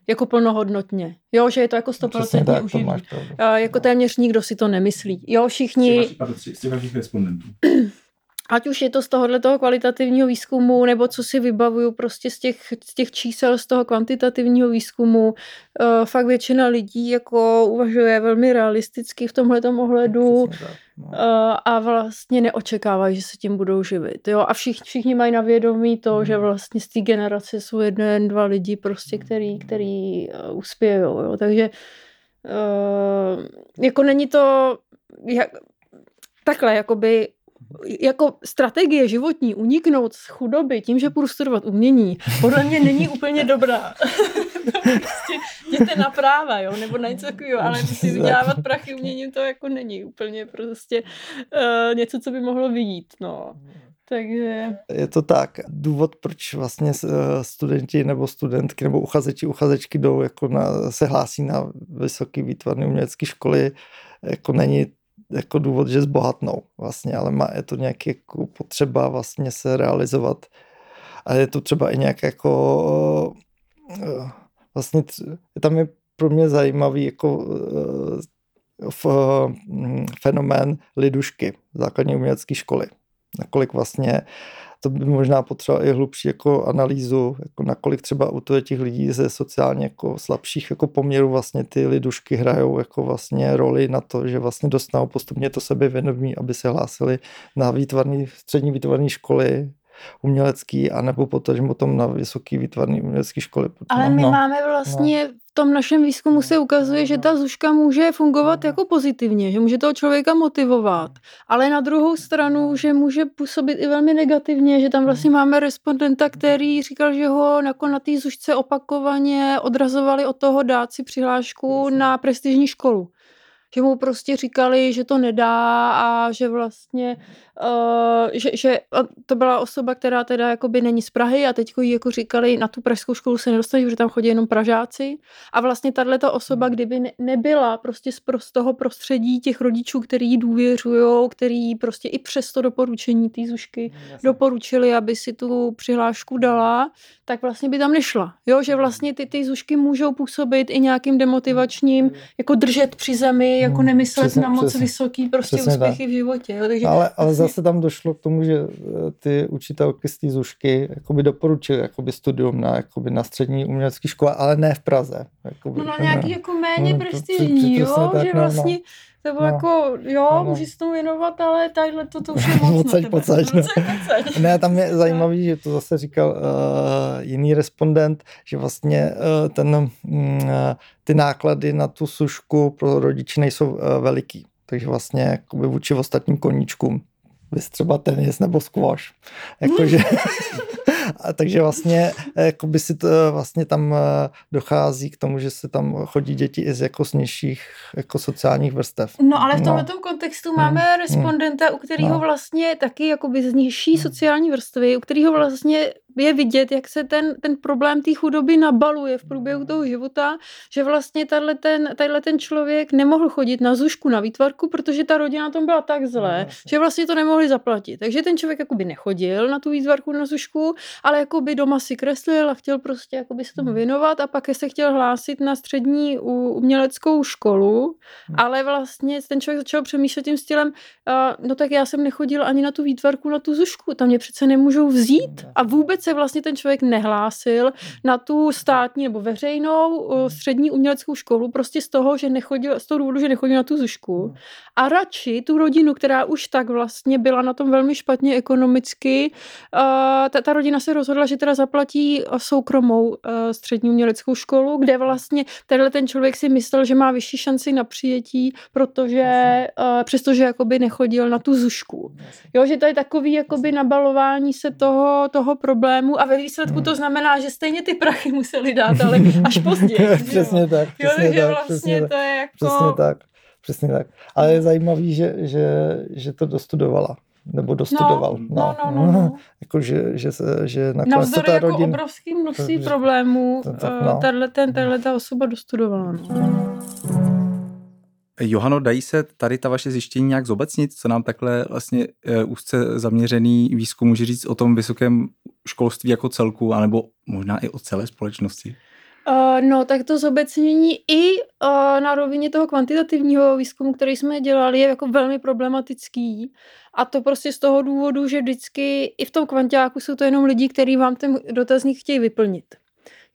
[SPEAKER 4] Jako plnohodnotně. Jo, že je to jako
[SPEAKER 3] Přesně
[SPEAKER 4] 100%
[SPEAKER 3] tak, to máš pravdu.
[SPEAKER 4] A jako téměř nikdo si to nemyslí. Jo, všichni,
[SPEAKER 2] Z těch vašich respondentů.
[SPEAKER 4] ať už je to z tohohle toho kvalitativního výzkumu, nebo co si vybavuju prostě z těch, z těch čísel, z toho kvantitativního výzkumu, uh, fakt většina lidí jako uvažuje velmi realisticky v tomhle ohledu
[SPEAKER 3] Přesně tak, no.
[SPEAKER 4] A vlastně neočekávají, že se tím budou živit. Jo? A všichni, všichni mají na vědomí to, že vlastně z té generace jsou jeden, dva lidi prostě, který, který uh, uspějou. Jo? Takže uh, jako není to jak, takhle, jakoby jako strategie životní uniknout z chudoby tím, že půjdu studovat umění, podle mě není úplně dobrá. prostě jděte na práva, jo, nebo na něco takového, ale si vydělávat prachy uměním to jako není úplně prostě uh, něco, co by mohlo vyjít, no. Takže...
[SPEAKER 3] Je to tak. Důvod, proč vlastně eh, studenti nebo studentky nebo uchazeči, uchazečky jdou, jako na, se hlásí na vysoké výtvarné umělecké školy, jako není jako důvod, že zbohatnou vlastně, ale má, je to nějaký jako potřeba vlastně se realizovat a je to třeba i nějak jako eh, vlastně tam je pro mě zajímavý jako eh, f, hm, fenomén lidušky základní umělecké školy. Nakolik vlastně to by možná potřeboval i hlubší jako analýzu, jako nakolik třeba u těch lidí ze sociálně jako slabších jako poměrů vlastně ty lidušky hrajou jako vlastně roli na to, že vlastně dostanou postupně to sebevědomí, aby se hlásili na výtvarný, střední výtvarné školy umělecký, anebo potom, potom na vysoký výtvarný umělecký školy.
[SPEAKER 4] Ale my
[SPEAKER 3] no.
[SPEAKER 4] máme vlastně v tom našem výzkumu se ukazuje, že ta zuška může fungovat jako pozitivně, že může toho člověka motivovat, ale na druhou stranu, že může působit i velmi negativně, že tam vlastně máme respondenta, který říkal, že ho jako na té zušce opakovaně odrazovali od toho dát si přihlášku na prestižní školu. Že mu prostě říkali, že to nedá a že vlastně, uh, že, že to byla osoba, která teda jakoby není z Prahy a teď jí jako říkali, na tu pražskou školu se nedostaneš, protože tam chodí jenom Pražáci. A vlastně tahle osoba, kdyby ne, nebyla prostě z, pro- z toho prostředí těch rodičů, který jí důvěřují, který prostě i přes to doporučení té Zušky doporučili, aby si tu přihlášku dala, tak vlastně by tam nešla. Jo, že vlastně ty, ty Zušky můžou působit i nějakým demotivačním, jako držet při zemi, jako
[SPEAKER 3] Hmm,
[SPEAKER 4] nemyslet
[SPEAKER 3] přesně,
[SPEAKER 4] na moc
[SPEAKER 3] přesně.
[SPEAKER 4] vysoký prostě
[SPEAKER 3] Přesně
[SPEAKER 4] úspěchy v životě. Jo, takže
[SPEAKER 3] Ale, ale
[SPEAKER 4] vlastně-
[SPEAKER 3] zase tam došlo k tomu, že eh, ty učitelky z té Zušky jakoby doporučili jakoby studium na, jakoby na střední umělecké škole, ale ne v Praze. Jakoby,
[SPEAKER 4] No na nějaký jako méně
[SPEAKER 3] No, to-
[SPEAKER 4] prestižní, jo,
[SPEAKER 3] tak,
[SPEAKER 4] že
[SPEAKER 3] no, no.
[SPEAKER 4] vlastně to bylo
[SPEAKER 3] No.
[SPEAKER 4] jako, jo,
[SPEAKER 3] No, no.
[SPEAKER 4] můžeš se tomu věnovat, ale tadyhle to, to už je moc
[SPEAKER 3] Odsaď,
[SPEAKER 4] na
[SPEAKER 3] pocať, no.
[SPEAKER 4] Pocať.
[SPEAKER 3] Ne, tam je zajímavý, že to zase říkal uh, jiný respondent, že vlastně uh, ten, uh, ty náklady na tu sušku pro rodiče nejsou uh, veliký. Takže vlastně jakoby vůči ostatním koníčkům, vys třeba tenis nebo squash. Jakože, a takže vlastně jakoby si to vlastně tam eh, dochází k tomu, že se tam chodí děti i z jako z nižších jako sociálních vrstev.
[SPEAKER 4] No ale v
[SPEAKER 3] No.
[SPEAKER 4] tomhle kontextu máme respondenta, u kterého
[SPEAKER 3] No.
[SPEAKER 4] vlastně taky jakoby z nižší sociální vrstvy, u kterého vlastně je vidět, jak se ten, ten problém té chudoby nabaluje v průběhu toho života, že vlastně tahle ten, tadyhle ten člověk nemohl chodit na zušku na výtvarku, protože ta rodina na tom byla tak zlé,
[SPEAKER 3] No,
[SPEAKER 4] že vlastně to nemohli zaplatit. Takže ten člověk jakoby nechodil na tu výtvarku na zušku, ale jakoby doma si kreslil a chtěl prostě jakoby se tomu věnovat a pak se chtěl hlásit na střední uměleckou školu, ale vlastně ten člověk začal přemýšlet tím stylem, no tak já jsem nechodil ani na tu výtvarku, na tu zušku, tam mě přece nemůžou vzít a vůbec se vlastně ten člověk nehlásil na tu státní nebo veřejnou uh, střední uměleckou školu prostě z toho, že nechodil, z toho důvodu, že nechodil na tu zušku a radši tu rodinu, která už tak vlastně byla na tom velmi špatně ekonomicky, uh, ta, ta rodina se rozhodla, že teda zaplatí uh, soukromou střední uměleckou školu, kde vlastně tenhle ten člověk si myslel, že má vyšší šanci na přijetí, protože přestože jakoby nechodil na tu zušku. Jo, že to je takový jakoby nabalování se toho, toho problému a ve výsledku to znamená, že stejně ty prachy museli dát, ale až později. že jo.
[SPEAKER 3] přesně tak,
[SPEAKER 4] Jo,
[SPEAKER 3] přesně
[SPEAKER 4] takže
[SPEAKER 3] tak,
[SPEAKER 4] vlastně
[SPEAKER 3] přesně tak.
[SPEAKER 4] to je jako...
[SPEAKER 3] Přesně tak, přesně tak. Ale je zajímavý, že, že, že to dostudovala. Nebo dostudoval.
[SPEAKER 4] No, no, no, no.
[SPEAKER 3] jako, že, že, se, že nakonec
[SPEAKER 4] Navzdory
[SPEAKER 3] ta
[SPEAKER 4] jako
[SPEAKER 3] rodina...
[SPEAKER 4] obrovským množství problémů,
[SPEAKER 3] to- no.
[SPEAKER 4] tahle, ten, tahle ta osoba dostudovala. No.
[SPEAKER 2] Johano, dají se tady ta vaše zjištění nějak zobecnit, co nám takhle vlastně uh, úzce zaměřený výzkum může říct o tom vysokém školství jako celku, anebo možná i o celé společnosti?
[SPEAKER 4] Uh, no, tak to zobecnění i uh, na rovině toho kvantitativního výzkumu, který jsme dělali, je jako velmi problematický. A to prostě z toho důvodu, že vždycky i v tom kvantiáku jsou to jenom lidi, kteří vám ten dotazník chtějí vyplnit.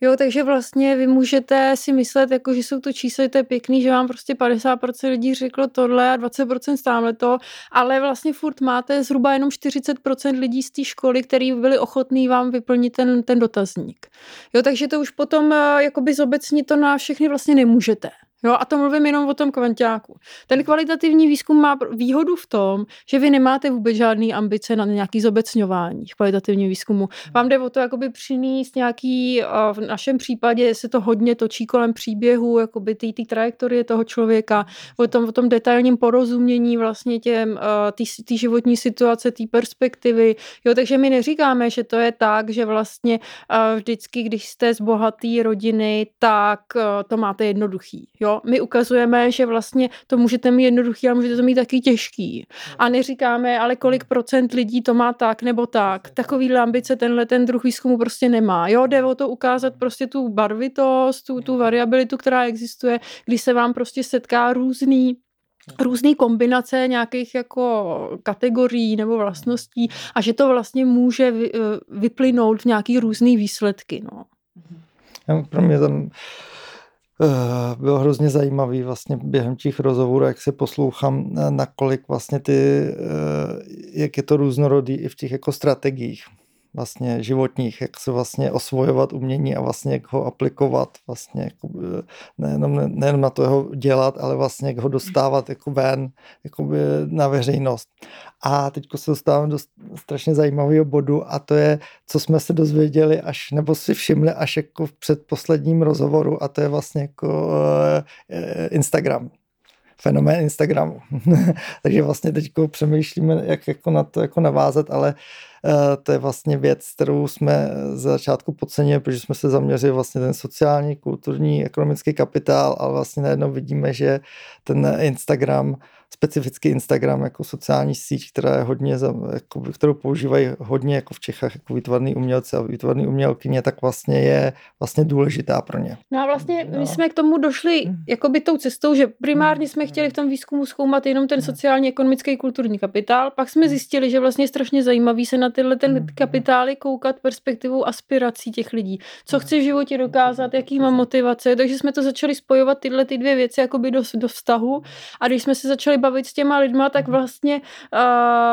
[SPEAKER 4] Jo, takže vlastně vy můžete si myslet, jako, že jsou to čísla, to je pěkný, že vám prostě 50% lidí řeklo tohle a 20% stále to, ale vlastně furt máte zhruba jenom 40% lidí z té školy, který byli ochotní vám vyplnit ten, ten dotazník. Jo, takže to už potom eh, jakoby zobecnit to na všechny vlastně nemůžete. Jo, a to mluvím jenom o tom kvantiáku. Ten kvalitativní výzkum má výhodu v tom, že vy nemáte vůbec žádný ambice na nějaký zobecňování v kvalitativním výzkumu. Vám jde o to jakoby přinést nějaký, v našem případě se to hodně točí kolem příběhu, jakoby té trajektorie toho člověka, o tom, o tom detailním porozumění vlastně těm, té životní situace, té perspektivy. Jo, takže my neříkáme, že to je tak, že vlastně vždycky, když jste z bohaté rodiny, tak to máte jednoduchý. Jo, my ukazujeme, že vlastně to můžete mít jednoduchý, ale můžete to mít taky těžký. A neříkáme, ale kolik procent lidí to má tak nebo tak. Takovýhle ambice tenhle ten druh výzkumu prostě nemá. Jo, jde o to ukázat prostě tu barvitost, tu, tu variabilitu, která existuje, když se vám prostě setká různý různé kombinace nějakých jako kategorií nebo vlastností a že to vlastně může eh, vyplynout v nějaký různý výsledky. No.
[SPEAKER 3] Pro mě tam bylo hrozně zajímavý vlastně během těch rozhovorů, jak se poslouchám, eh, nakolik vlastně ty, eh, jak je to různorodý i v těch jako strategiích vlastně životních, jak se vlastně osvojovat umění a vlastně jak ho aplikovat, vlastně jako, nejenom, nejenom na to jeho dělat, ale vlastně jak ho dostávat jako ven, jako na veřejnost. A teď se dostávám do strašně zajímavého bodu a to je, co jsme se dozvěděli až, nebo si všimli až jako v předposledním rozhovoru a to je vlastně jako uh, Instagram fenomén Instagramu. Takže vlastně teď přemýšlíme, jak jako na to jako navázat, ale uh, to je vlastně věc, kterou jsme za začátku podcenili, protože jsme se zaměřili vlastně ten sociální, kulturní, ekonomický kapitál, ale vlastně najednou vidíme, že ten Instagram specificky Instagram jako sociální síť, která je hodně, jako, kterou používají hodně jako v Čechách jako výtvarný umělci a výtvarný umělkyně, tak vlastně je vlastně důležitá pro ně.
[SPEAKER 4] No a vlastně no. my jsme k tomu došli mm. jakoby tou cestou, že primárně jsme chtěli v tom výzkumu zkoumat jenom ten mm. sociální, ekonomický, kulturní kapitál, pak jsme mm. zjistili, že vlastně je strašně zajímavý se na tyhle ten kapitály koukat perspektivou aspirací těch lidí. Co chce v životě dokázat, jaký má motivace, takže jsme to začali spojovat tyhle ty dvě věci jakoby do, do vztahu a když jsme se začali bavit s těma lidma, tak mhm. vlastně uh,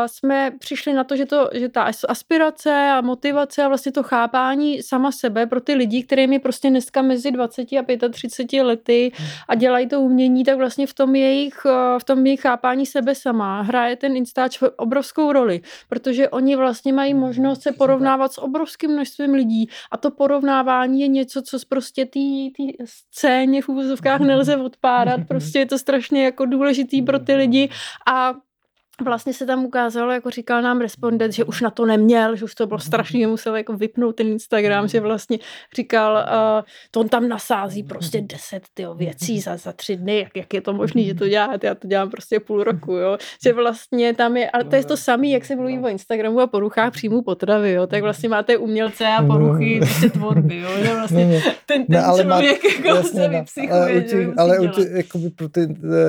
[SPEAKER 4] jsme přišli na to, že, to, že ta aspirace a motivace a vlastně to chápání sama sebe pro ty lidi, kterým je prostě dneska mezi 20 a 35 lety mhm. a dělají to umění, tak vlastně v tom jejich, v tom jejich chápání sebe sama hraje ten Instač obrovskou roli, protože oni vlastně mají mhm. možnost se porovnávat s obrovským množstvím lidí. A to porovnávání je něco, co z prostě té scéně v úvozovkách nelze odpárat, prostě je to strašně jako důležitý pro ty lidi. A vlastně se tam ukázalo, jako říkal nám respondent, že už na to neměl, že už to bylo strašně, musel jako vypnout ten Instagram, že vlastně říkal, uh, to on tam nasází prostě deset tyjo, věcí za, za tři dny, jak, jak je to možné, že to dělá, já to dělám prostě půl roku, jo, že vlastně tam je, ale to je to samé, jak se mluví o Instagramu a poruchách příjmu potravy, jo, tak vlastně máte umělce a poruchy prostě tvorby, jo, že vlastně ten, ten no, člověk má, jako jasně, se no, vypsychuje, ale,
[SPEAKER 3] ale určitě, jakoby pro ty,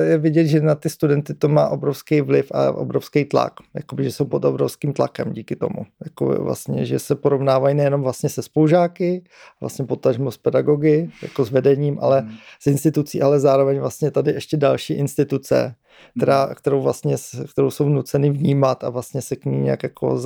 [SPEAKER 3] je vidět, že na ty studenty to má obrovský vliv a obrovský tlak, jakoby, že jsou pod obrovským tlakem díky tomu. Jako vlastně, že se porovnávají nejenom vlastně se spolužáky, vlastně potažmo s pedagogy, jako s vedením, ale hmm. s institucí, ale zároveň vlastně tady ještě další instituce, která, hmm. kterou vlastně, kterou jsou nuceny vnímat a vlastně se k ní nějak jako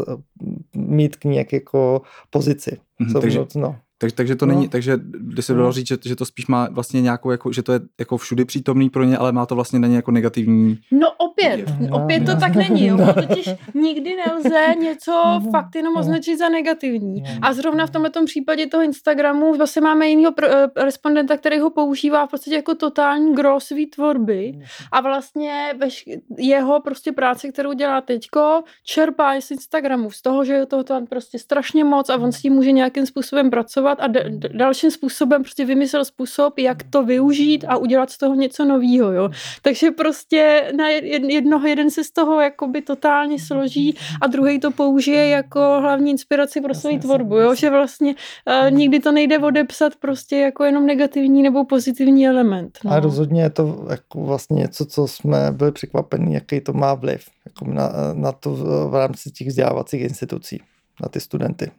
[SPEAKER 3] mít k ní nějak jako pozici.
[SPEAKER 2] Hmm, takže, no. Tak, takže to no. není, takže by se dalo no. říct, že, že to spíš má vlastně nějakou, jako, že to je jako všudy přítomný pro ně, ale má to vlastně na ně jako negativní.
[SPEAKER 4] No opět, no, opět no. to tak není, jo. totiž nikdy nelze něco no. fakt jenom no. označit za negativní. No. A zrovna v tomto případě toho Instagramu vlastně máme jiného eh, respondenta, který ho používá v podstatě jako totální gro svý tvorby a vlastně veš, jeho prostě práce, kterou dělá teďko, čerpá z Instagramu, z toho, že je toho tam prostě strašně moc a on s tím může nějakým způsobem pracovat pracovat a d- dalším způsobem prostě vymyslel způsob, jak to využít a udělat z toho něco nového, jo. Takže prostě na jednoho jeden se z toho jakoby totálně složí a druhý to použije jako hlavní inspiraci pro svou tvorbu, jo, že vlastně uh, nikdy to nejde odepsat prostě jako jenom negativní nebo pozitivní element.
[SPEAKER 3] No. A rozhodně je to jako vlastně něco, co jsme byli překvapení, jaký to má vliv jako na, na to v rámci těch vzdělávacích institucí, na ty studenty.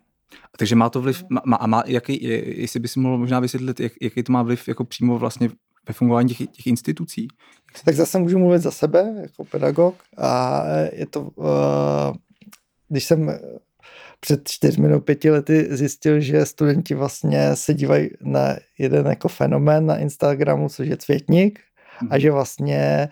[SPEAKER 2] Takže má to vliv, má, a má, jaký, jestli bys mohl možná vysvětlit, jak, jaký to má vliv jako přímo vlastně ve fungování těch, těch institucí?
[SPEAKER 3] Tak zase můžu mluvit za sebe jako pedagog a je to, uh, když jsem před čtyřmi nebo pěti lety zjistil, že studenti vlastně se dívají na jeden jako fenomén na Instagramu, což je cvětník a mhm. že vlastně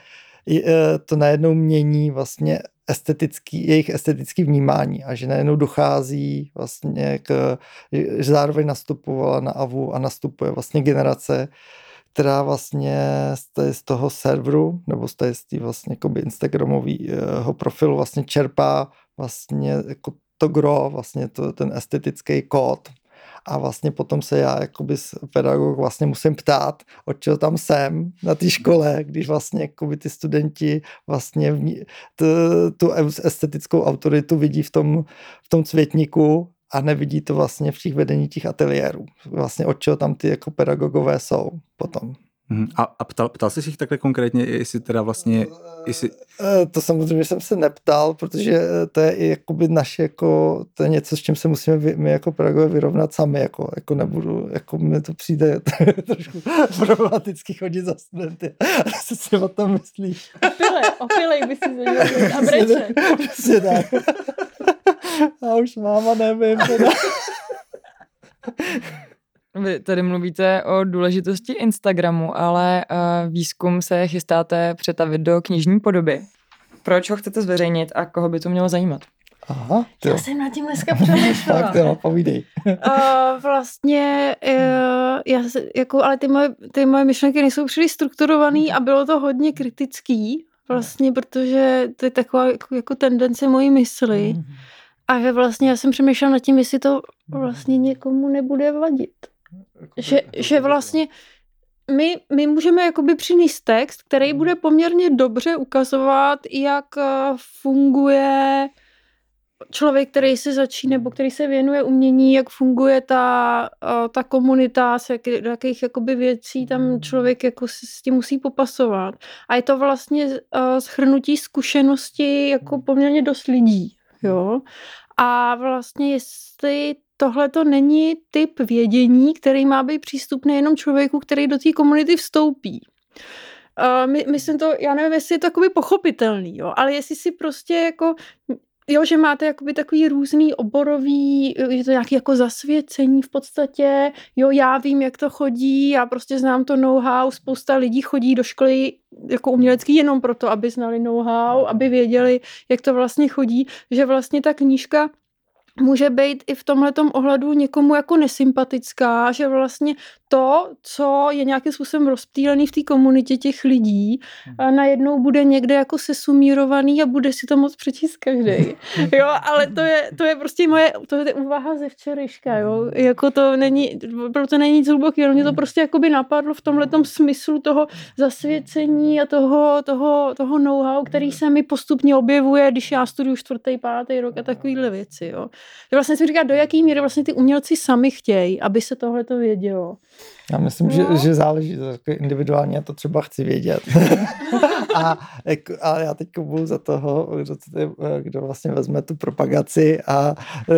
[SPEAKER 3] eh, to najednou mění vlastně estetický, jejich estetický vnímání a že najednou dochází vlastně k, že zároveň nastupovala na AVU a nastupuje vlastně generace, která vlastně z toho serveru nebo z té vlastně Instagramového profilu vlastně čerpá vlastně jako to gro, vlastně to, ten estetický kód. A vlastně potom se já jakoby pedagog vlastně musím ptát, od čeho tam jsem na té škole, když vlastně jakoby ty studenti vlastně v, tu, tu estetickou autoritu vidí v tom, v tom cvětníku a nevidí to vlastně v těch vedení těch ateliérů. Vlastně od čeho tam ty jako pedagogové jsou potom.
[SPEAKER 2] Mhm. A, a ptal, ptal jsi sich takhle konkrétně, jestli teda vlastně... Jestli...
[SPEAKER 3] Eh, to samozřejmě jsem se neptal, protože eh, to je i jakoby naše, jako, to je něco, s čím se musíme vy, my jako pedagogové vyrovnat sami, jako, jako nebudu, jako mi to přijde trošku problematicky chodit za studenty. Co si o tom myslíš?
[SPEAKER 4] Opilej, opilej by si zadělal a breče.
[SPEAKER 3] Přesně tak. A už máma nevím. Teda.
[SPEAKER 1] Vy tady mluvíte o důležitosti Instagramu, ale uh, výzkum se chystáte přetavit do knižní podoby. Proč ho chcete zveřejnit a koho by to mělo zajímat?
[SPEAKER 3] Aha,
[SPEAKER 4] ty. Já jsem nad tím dneska přemýšlela.
[SPEAKER 3] tak to povídej.
[SPEAKER 4] uh, vlastně, uh, já, jako, ale ty moje, ty moje myšlenky nejsou příliš strukturovaný a bylo to hodně kritický, vlastně, protože to je taková jako, jako tendence mojí mysli. Mm. A že vlastně já jsem přemýšlela nad tím, jestli to vlastně někomu nebude vadit. Jako že, že vlastně my, my můžeme jakoby přinést text, který hmm. bude poměrně dobře ukazovat, jak eh, funguje člověk, který se začíná, nebo který se věnuje umění, jak funguje ta, eh, ta komunita, se jak, do jakých jakoby věcí tam hmm. člověk jako s tím musí popasovat. A je to vlastně uh, schrnutí zkušenosti jako hmm. poměrně dost lidí. Jo? A vlastně jestli tohle to není typ vědění, který má být přístupný jenom člověku, který do té komunity vstoupí. Uh, my, myslím to, já nevím, jestli je to jakoby pochopitelný, jo, ale jestli si prostě jako Jo, že máte jakoby takový různý oborový, je to nějaký jako zasvěcení v podstatě, jo, já vím, jak to chodí, já prostě znám to know-how, spousta lidí chodí do školy jako umělecký jenom proto, aby znali know-how, aby věděli, jak to vlastně chodí, že vlastně ta knížka může být i v tomhletom ohledu někomu jako nesympatická, že vlastně to, co je nějakým způsobem rozptýlený v té komunitě těch lidí, a hmm. najednou bude někde jako sesumírovaný a bude si to moc přečíst každý. Jo, ale to je, to je prostě moje, to je úvaha ze včerejška, jo. Hmm. Jako to není, proto není nic hluboký, mě to hmm. prostě jako by napadlo v tomhletom smyslu toho zasvěcení a toho, toho, toho know-how, který se mi postupně objevuje, když já studuju čtvrtý, pátý rok a takovýhle věci, jo. Vlastně si říká, do jaký míry vlastně ty umělci sami chtějí, aby se tohle to vědělo.
[SPEAKER 3] Já myslím, no. že, že záleží, to individuálně, já to třeba chci vědět. a, jako, a já teď budu za toho, kdo, to, kdo vlastně vezme tu propagaci a uh,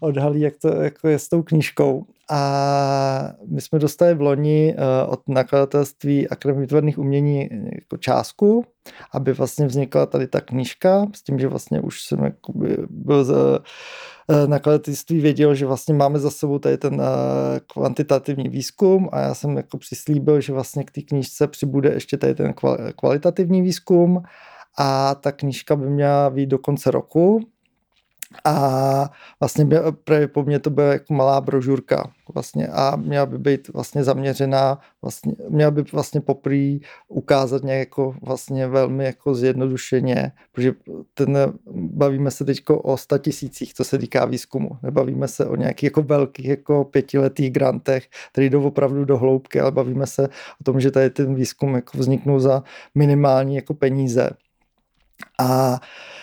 [SPEAKER 3] odhalí, jak to jako je s tou knížkou. A my jsme dostali v loni uh, od nakladatelství Akademie výtvarných umění jako částku, aby vlastně vznikla tady ta knížka, s tím, že vlastně už jsem jakoby byl z, Eh, nakladatelství věděl, že vlastně máme za sebou tady ten eh, kvantitativní výzkum a já jsem jako přislíbil, že vlastně k té knížce přibude ještě tady ten kvalitativní výzkum a ta knížka by měla být do konce roku A vlastně by, právě po mně to byla jako malá brožurka vlastně a měla by být vlastně zaměřená, vlastně, měla by vlastně poprý ukázat nějak jako vlastně velmi jako zjednodušeně, protože ten, bavíme se teď o 100 tisících, co se týká výzkumu. Nebavíme se o nějakých jako velkých jako pětiletých grantech, které jdou opravdu do hloubky, ale bavíme se o tom, že tady ten výzkum jako vzniknul za minimální jako peníze. A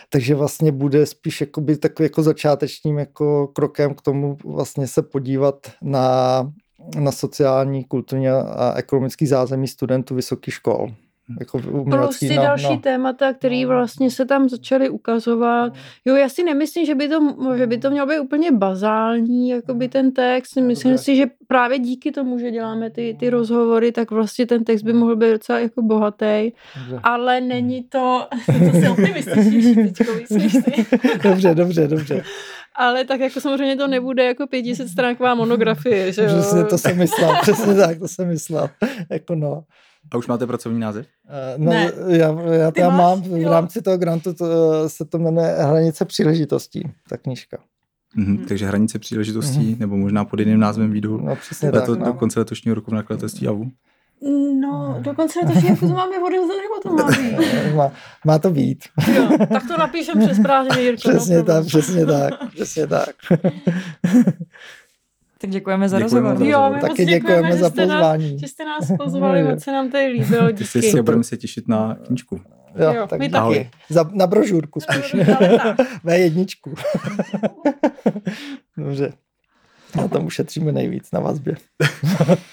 [SPEAKER 3] takže vlastně bude spíš jakoby takový jako začátečním jako krokem k tomu vlastně se podívat na, na sociální, kulturní a ekonomický zázemí studentů vysokých škol.
[SPEAKER 4] Jako Plus ty no, další no. témata, které vlastně se tam začaly ukazovat. Jo, já si nemyslím, že by to, že by to mělo být úplně bazální, jako by ten text. Myslím Dobře. si, že právě díky tomu, že děláme ty, ty rozhovory, tak vlastně ten text by mohl být docela jako bohatý. Dobře. Ale není to, to si optimističnější teďko,
[SPEAKER 3] Dobře, dobře, dobře.
[SPEAKER 4] Ale tak jako samozřejmě to nebude jako 500 stránková monografie, že jo?
[SPEAKER 3] Přesně to jsem myslel, přesně tak, to jsem myslel. Jako no.
[SPEAKER 2] A už máte pracovní název?
[SPEAKER 3] Uh, no, ne. já, já to já mám, v rámci toho grantu to, se to jmenuje Hranice příležitostí, ta knížka.
[SPEAKER 2] Mm-hmm, hmm. Takže hranice příležitostí, mm-hmm. nebo možná pod jiným názvem výjdu
[SPEAKER 3] no, přesně leto, tak,
[SPEAKER 2] no. do konce letošního roku v nakladatelství AVU.
[SPEAKER 4] No, dokonce letošního roku to máme odevzdat, nebo to má být?
[SPEAKER 3] má, má to být.
[SPEAKER 4] Jo, tak to napíšem přes prázdniny, Jirko.
[SPEAKER 3] Přesně no, tak, přesně tak, přesně tak.
[SPEAKER 1] Tak děkujeme za děkujeme rozhovor.
[SPEAKER 3] Jo, my Taky děkujeme, děkujeme za pozvání.
[SPEAKER 4] Nás, že jste nás pozvali, moc se nám tady líbilo.
[SPEAKER 2] Díky. Ty se budeme se těšit na knížku.
[SPEAKER 3] Jo, jo tak my taky. Za, na brožurku spíš. V1. Dobře. Na tom ušetříme nejvíc na vazbě.